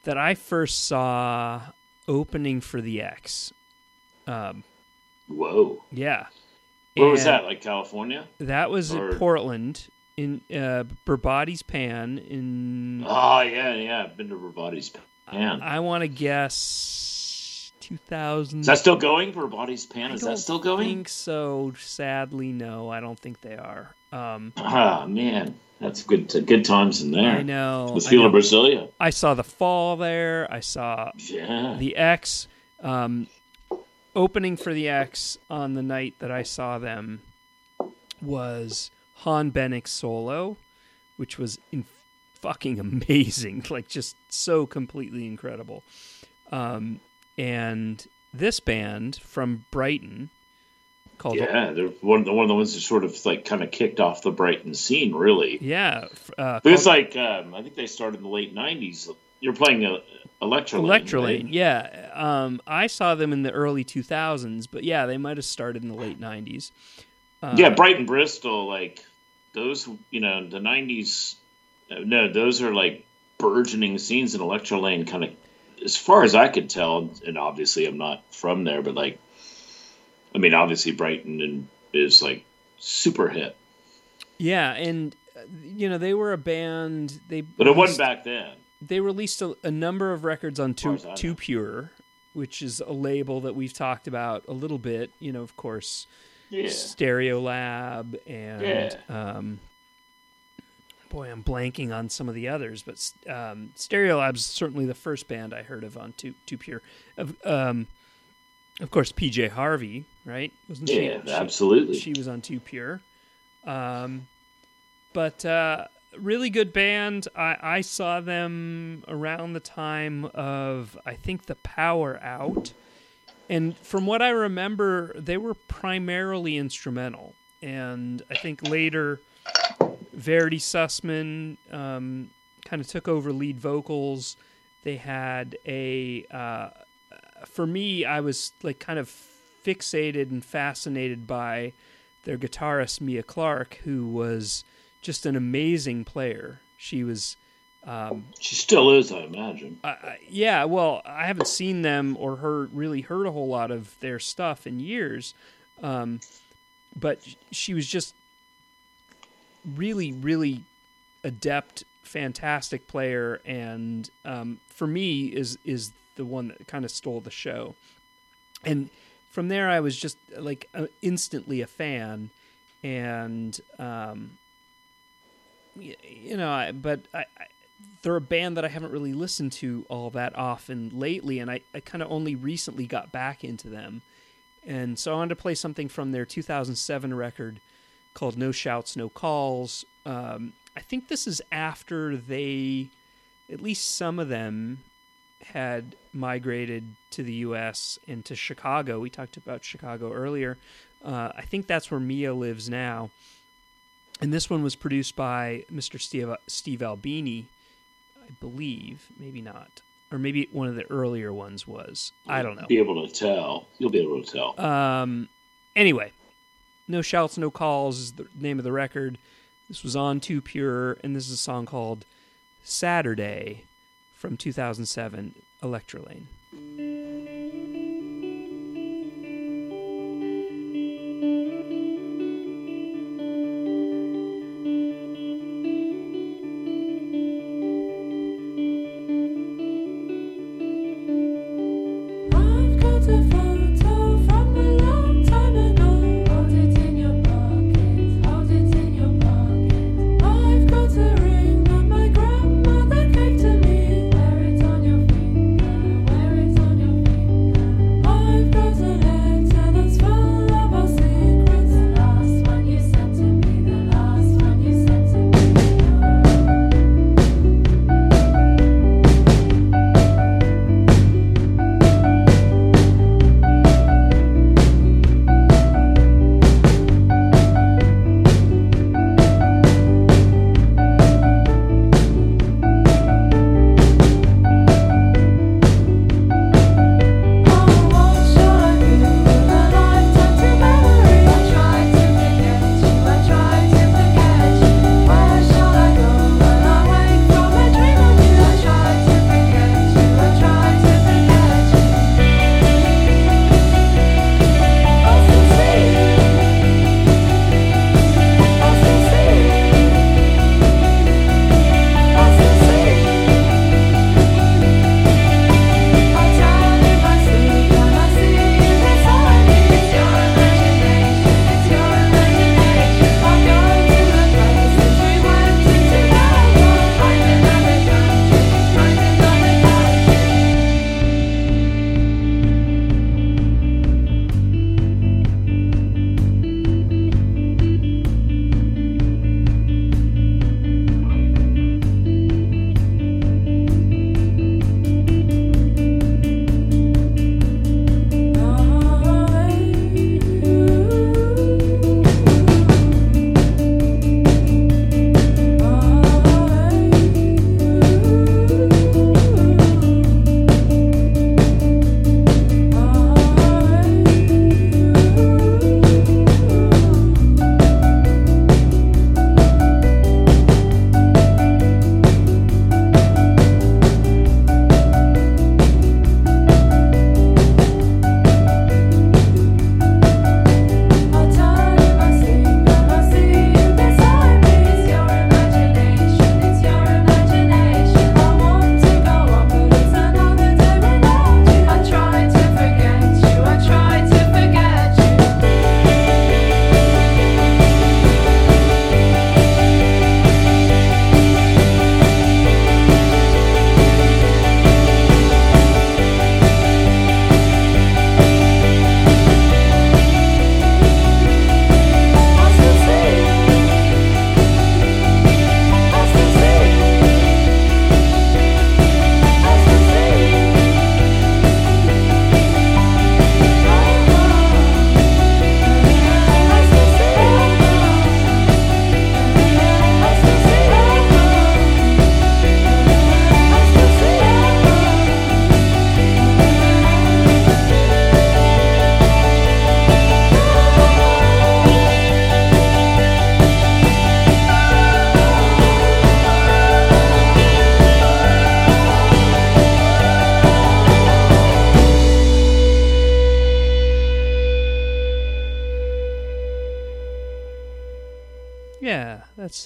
that I first saw opening for the X. Um,
Whoa.
yeah.
Where was that? Like California?
that was
Or-
in Portland, in uh, Berbati's Pan. In
Oh yeah, yeah. I've been to Berbati's Pan.
I want to guess two thousand.
Is that still going? Berbati's Pan?
I
Is that still going?
I think so. Sadly, no. I don't think they are. Um,
Ah man, that's good. Good times in there.
I know. I,
Fila
know.
Brazillia.
I saw the Fall there. I saw
Yeah.
the X. Um, opening for the X on the night that I saw them was Han Bennink's solo, which was in fucking amazing, like just so completely incredible. Um, and this band from Brighton called
yeah, they're one, one of the ones that sort of like kind of kicked off the Brighton scene, really.
yeah, uh,
it's
called
like um, I think they started in the late '90s. You're playing a Electrelane.
Electrelane.
right?
Yeah, um, I saw them in the early 2000s, but yeah, they might have started in the late 90s. Uh,
yeah, Brighton, Bristol, like those. You know, the '90s. uh, No, those are like burgeoning scenes in Electrelane. Kind of, as far as I could tell, and obviously I'm not from there, but like, I mean, obviously Brighton and is like super hit,
Yeah, and you know they were a band. They
but it wasn't back then.
They released a, a number of records on
far
Too
as I know.
Too Pure, which is a label that we've talked about a little bit. You know, of course,
Yeah.
Stereolab and
Yeah.
um, boy, I'm blanking on some of the others, but um, Stereolab's certainly the first band I heard of on Too Too Pure. Of um, of course, PJ Harvey, right? Wasn't
Yeah,
she?
absolutely.
She was on Too Pure. Um, but uh, really good band. I, I saw them around the time of I think the Power Out, and from what I remember, they were primarily instrumental. And I think later, Verity Susman um, kind of took over lead vocals. They had a uh, for me, I was like kind of fixated and fascinated by their guitarist Mia Clarke, who was just an amazing player. She was, um,
She still is, I imagine.
I- yeah. Well, I haven't seen them or heard really heard a whole lot of their stuff in years, um, but she was just really, really adept, fantastic player, and um, for me is is the one that kind of stole the show. And from there, I was just like uh, instantly a fan, and um,
you, know, I, but I, I, they're a band that I haven't really listened to all that often lately, and I, I kind of only recently got back into them. And so I wanted to play something from their 2007 record called No Shouts, No Calls. Um, I think this is after they, at least some of them, had migrated to the U.S. and to Chicago. We talked about Chicago earlier. Uh, I think that's where Mia lives now. And this one was produced by Mr. Steve, Steve Albini, I believe, maybe not. Or maybe one of the earlier ones was. I don't know.
Be able to tell. You'll be able to tell.
Um, anyway, no Shouts, No Calls is the name of the record. This was on Too Pure, and this is a song called Saturday from 2007, Electrelane.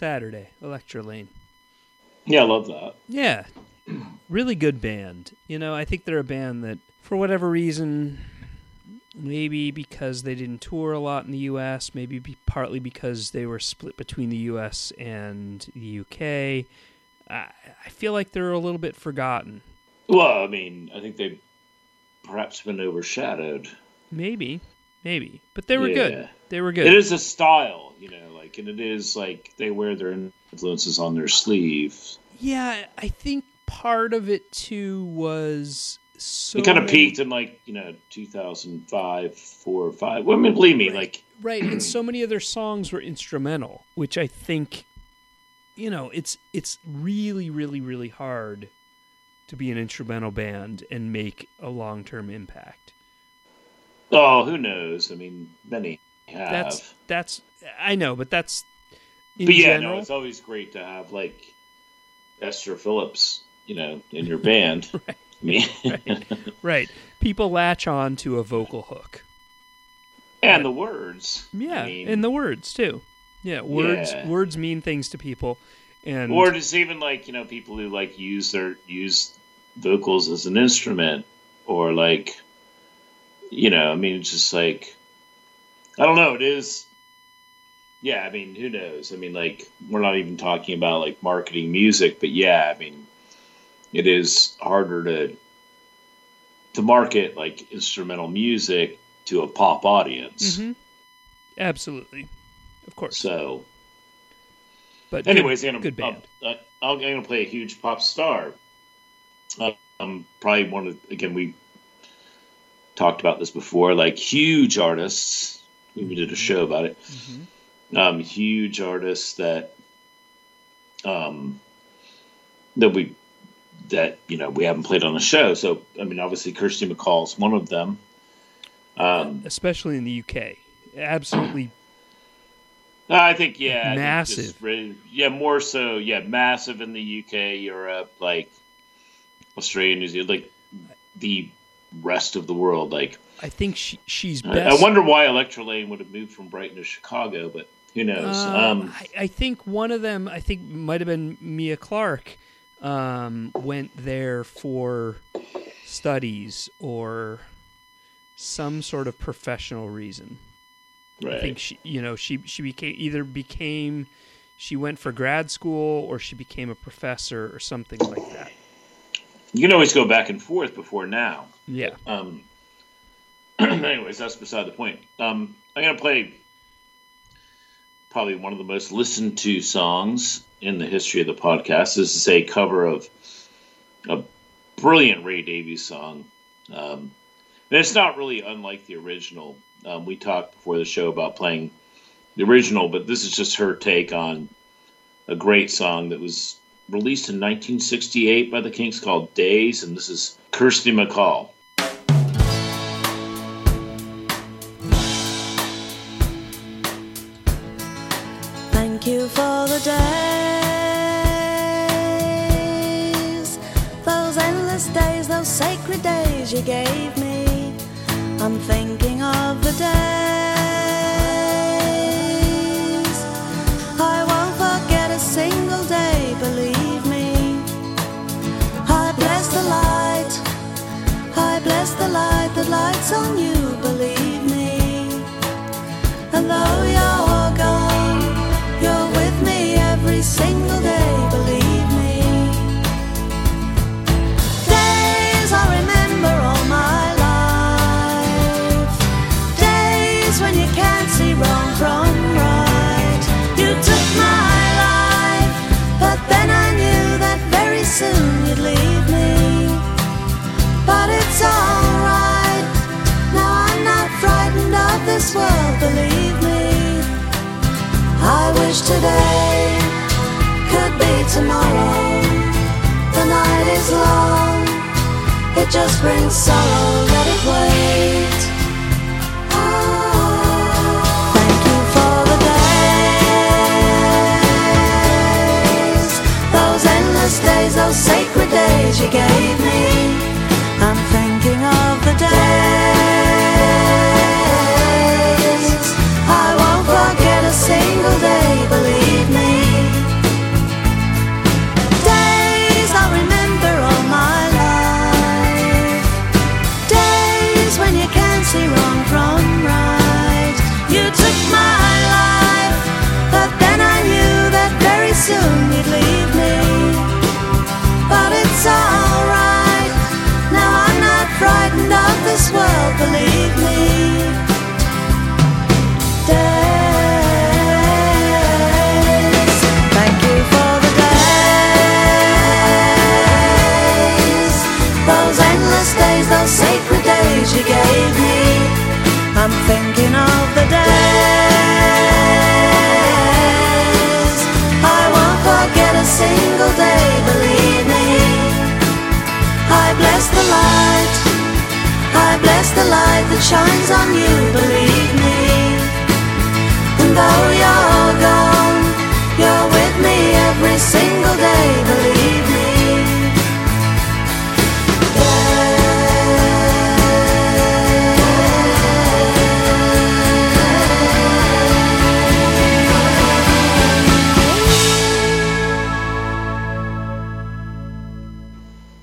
Saturday, Electrelane.
Yeah, I love that.
Yeah. Really good band. You know, I think they're a band that, for whatever reason,
maybe because they didn't tour a lot in the US, maybe be partly because they were split between the US and the UK. I, I feel like they're a little bit forgotten.
Well, I mean, I think they've perhaps been overshadowed.
Maybe, maybe, but they were
yeah.
good. They were good.
It is a style and it is like they wear their influences on their sleeve.
Yeah, I think part of it too was so
it kind of peaked in like you know 2005, four or five. Well, I mean, believe me, like
right, and so many of their songs were instrumental, which I think, you know, it's it's really, really, really hard to be an instrumental band and make a long term impact.
oh, who knows? I mean, many have.
That's that's I know, but that's in
but yeah,
general.
no, it's always great to have like Esther Phillips, you know, in your band.
Right.
I mean,
right. People latch on to a vocal hook.
and the words.
Yeah,
I mean,
and the words too. Yeah, words
Yeah.
words mean things to people, and
or just even like you know people who like use their use vocals as an instrument or like you know i mean it's just like i don't know it is yeah i mean who knows i mean like we're not even talking about like marketing music but yeah i mean it is harder to to market like instrumental music to a pop audience
Mm-hmm. absolutely, of course.
so
but
Anyways,
good,
I'm gonna,
good band.
I'll, uh, I'm going to play a huge pop star. Uh, um, probably one of again we talked about this before. Like huge artists, we did a show about it.
Mm-hmm.
Um, huge artists that um, that we that you know we haven't played on the show. So I mean, obviously Kirsty MacColl's one of them. Um,
especially in the UK. Absolutely,
I think yeah, I think
Massive.
just yeah, more so. Yeah, massive in the UK, Europe, like Australia, New Zealand, like the rest of the world. Like
I think she, she's
I,
best.
I wonder why Electrelane would have moved from Brighton to Chicago, but who knows?
Um,
Um,
I, I think one of them, I think might have been Mia Clarke, um, went there for studies or some sort of professional reason.
right.
I think she, you know, she she became either became she went for grad school or she became a professor or something like that.
You can always go back and forth before now.
Yeah.
Um, anyways, that's beside the point. Um, I'm going to play probably one of the most listened to songs in the history of the podcast. This is a cover of a brilliant Ray Davies song. Um, and it's not really unlike the original. Um, we talked before the show about playing the original, but this is just her take on a great song that was released in 1968 by the Kinks called Days, and this is Kirsty MacColl.
Thank you for the days, those endless days, those sacred days you gave me. This believe me. I wish today could be tomorrow. The night is long, it just brings sorrow, let it wait. Thank you for the days, those endless days, those sacred days you gave shines on you, believe me. And though you're gone, you're with me every single day, believe me.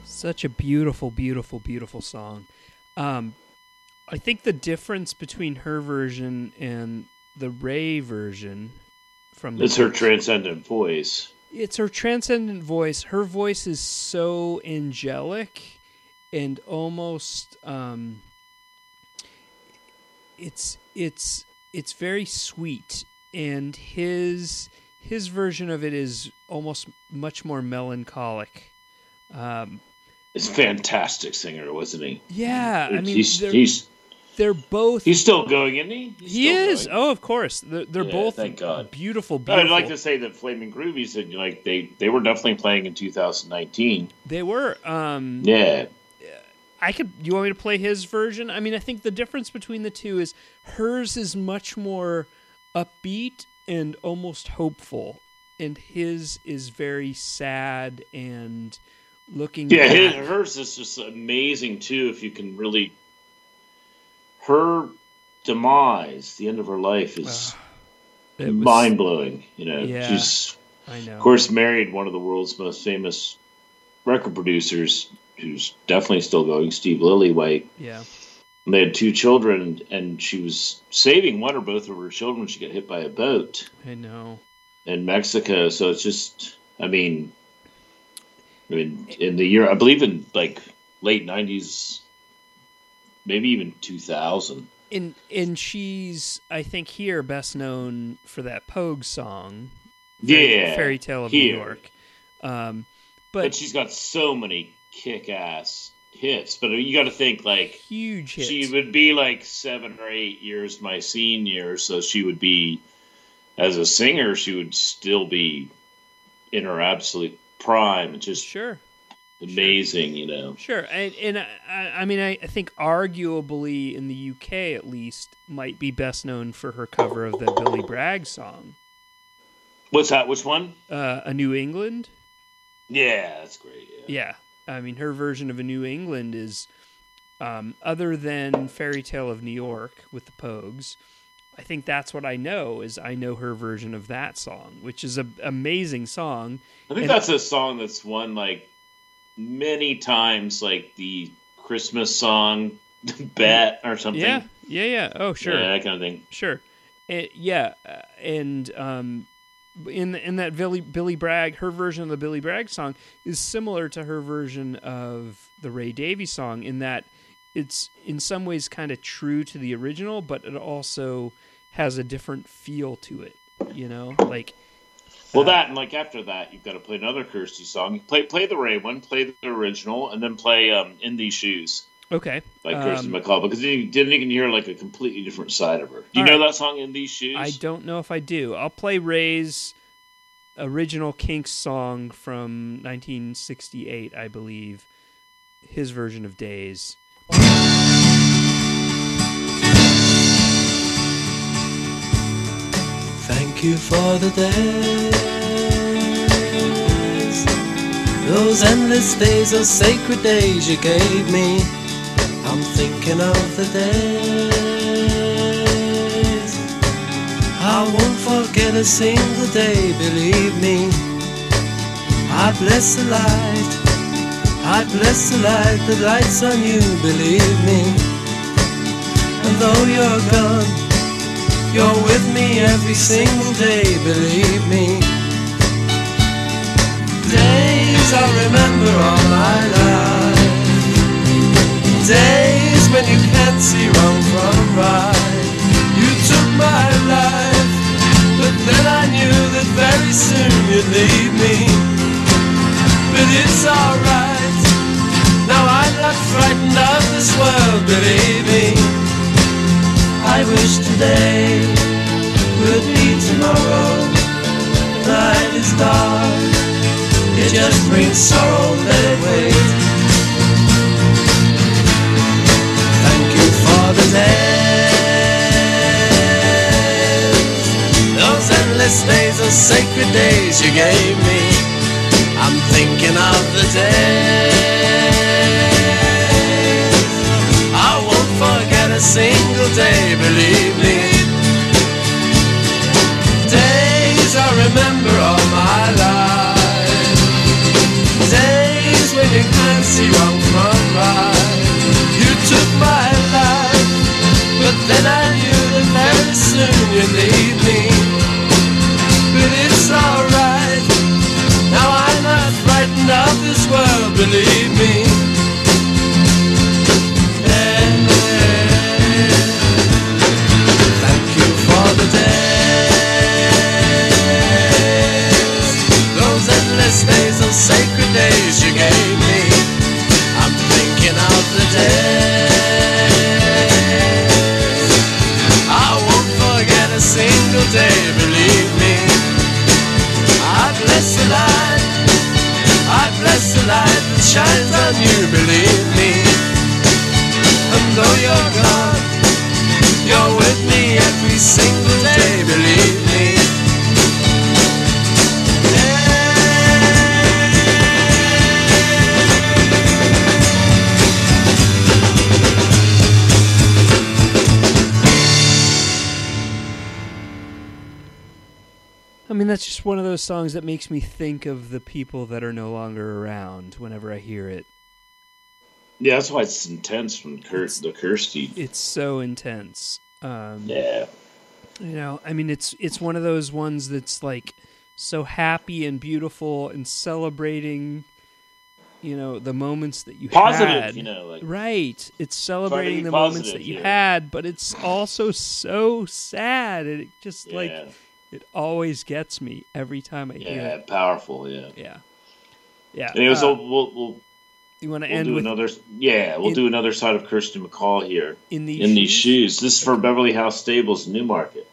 Such a beautiful, beautiful, beautiful song. Um, I think the difference between her version and the Ray version from the
It's her transcendent voice.
it's her transcendent voice. Her voice is so angelic and almost um it's it's it's very sweet and his his version of it is almost much more melancholic. Um
He's a fantastic singer, wasn't he?
yeah, I mean
he's he's
they're both
he's still going, isn't he? He's
he is.
going.
Oh, of course. They're, they're
Yeah,
both
thank God.
beautiful, beautiful.
I'd like to say that Flaming Groovies that like they they were definitely playing in 2019.
They were. Um,
Yeah,
I could. You want me to play his version? I mean, I think the difference between the two is hers is much more upbeat and almost hopeful, and his is very sad and looking.
yeah.
back.
His, hers is just amazing too. If you can really, her demise, the end of her life, is
was-
mind blowing. You know,
Yeah.
she's
I know.
of course married one of the world's most famous record producers, who's definitely still going, Steve Lillywhite.
Yeah.
And they had two children, and she was saving one or both of her children when she got hit by a boat
I know.
in Mexico. So it's just, I mean, I mean, in the year, I believe in like late '90s, maybe even 2000.
And and she's I think here best known for that Pogue song.
Yeah,
Fairy Tale of
here.
New York. Um,
But
but
she's got so many kick-ass hits. But you got to think like
huge hits.
she would be like seven or eight years my senior, so she would be, as a singer, she would still be in her absolute prime. Just
Sure.
Amazing, you know.
Sure, and, and I, I mean, I, I think arguably in the UK at least might be best known for her cover of the Billy Bragg song,
What's that? Which one?
uh, "A New England."
Yeah, that's great. Yeah.
Yeah, I mean, her version of "A New England" is, um, other than "Fairy Tale of New York" with the Pogues. I think that's what I know is I know her version of that song, which is an amazing song.
I think
And-
that's a song that's won like many times, like the Christmas song bet or something.
Yeah, yeah, yeah. Oh, sure.
Yeah, that kind of thing.
Sure. Uh, yeah, uh, and um, in in that Billy Billy Bragg, her version of the Billy Bragg song is similar to her version of the Ray Davies song in that it's in some ways kind of true to the original, but it also has a different feel to it. You know, like
Well, that and like after that, you've got to play another Kirsty song. Play play the Ray one, play the original, and then play um, "In These Shoes"
okay.
by Kirsty
Um,
MacColl because you didn't even hear like a completely different side of her. Do you know
right.
that song "In These Shoes"?
I don't know if I do. I'll play Ray's original Kinks song from 1968, I believe. His version of Days.
Thank you for the days, those endless days, those sacred days you gave me. I'm thinking of the days I won't forget a single day, believe me. I bless the light, I bless the light that lights on you, believe me. And though you're gone, you're with me every single day, believe me. Days I remember all my life. Days when you can't see wrong from right. You took my life, but then I knew that very soon you'd leave me. But it's alright. today will be tomorrow. Life is dark, it just brings sorrow, that it wait. Thank you for the days, those endless days, those sacred days you gave me. I'm thinking of the days I won't forget a single day, believe me. You took my life, but then I knew that very soon you'd leave me. But it's alright. Now I'm not frightened of this world, believe me. Thank you for the days, those endless days, those sacred days you gave shines on you, believe me. And though you're gone, you're with me every single day, believe me.
Mean, that's just one of those songs that makes me think of the people that are no longer around whenever I hear it.
Yeah, that's why it's intense from Kurt the Kirsty.
It's so intense. Um,
Yeah.
You know, I mean, it's it's one of those ones that's like so happy and beautiful and celebrating, you know, the moments that you
Positive,
had.
you know, like
right. It's celebrating the moments that you
here.
had, but it's also so sad, and it just
yeah,
like it always gets me every time I hear it.
yeah, powerful, yeah.
Yeah, yeah.
Anyways,
uh,
we'll, we'll, we'll,
you want to
we'll
end
do
with
another. Yeah, we'll
in-
do another side of Kirsten MacColl here
in these
in these
shoes?
shoes. This is for Beverly House Stables, Newmarket.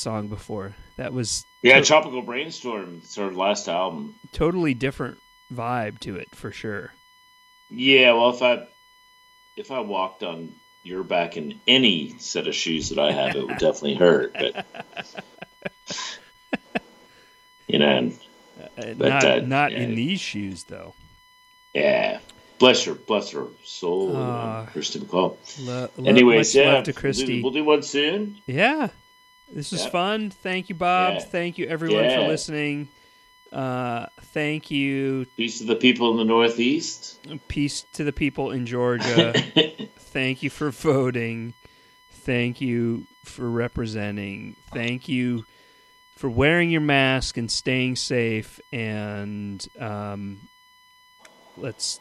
Song before. That was
Yeah,
to-
Tropical Brainstorm, it's our last album.
totally different vibe to it for sure.
Yeah, well, if I if I walked on your back in any set of shoes that I have, it would definitely hurt. But you know, and
Uh,
But,
not
uh,
not
yeah.
in these shoes though.
yeah, bless her, bless her soul, uh, Christy MacColl.
Lo- lo-
Anyways, yeah,
love to
we'll do-
Christy.
We'll do, one soon.
Yeah. This was
Yeah.
fun. Thank you, Bob.
Yeah.
Thank you, everyone, for listening. Uh, thank you.
Peace to the people in the Northeast.
Peace to the people in Georgia. thank you for voting. Thank you for representing. Thank you for wearing your mask and staying safe. And um, let's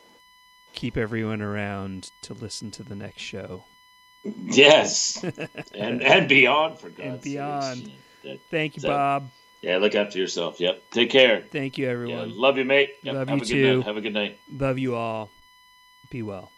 keep everyone around to listen to the next show.
Yes, and and beyond for God's
And beyond.
sakes. That-
Thank you, Bob.
yeah, look after yourself. Yep. Take care.
Thank you,
Yeah,
everyone.
love you, mate. Yep,
Love
have
you
a good
too.
Night. Have a good night.
Love you all. Be well.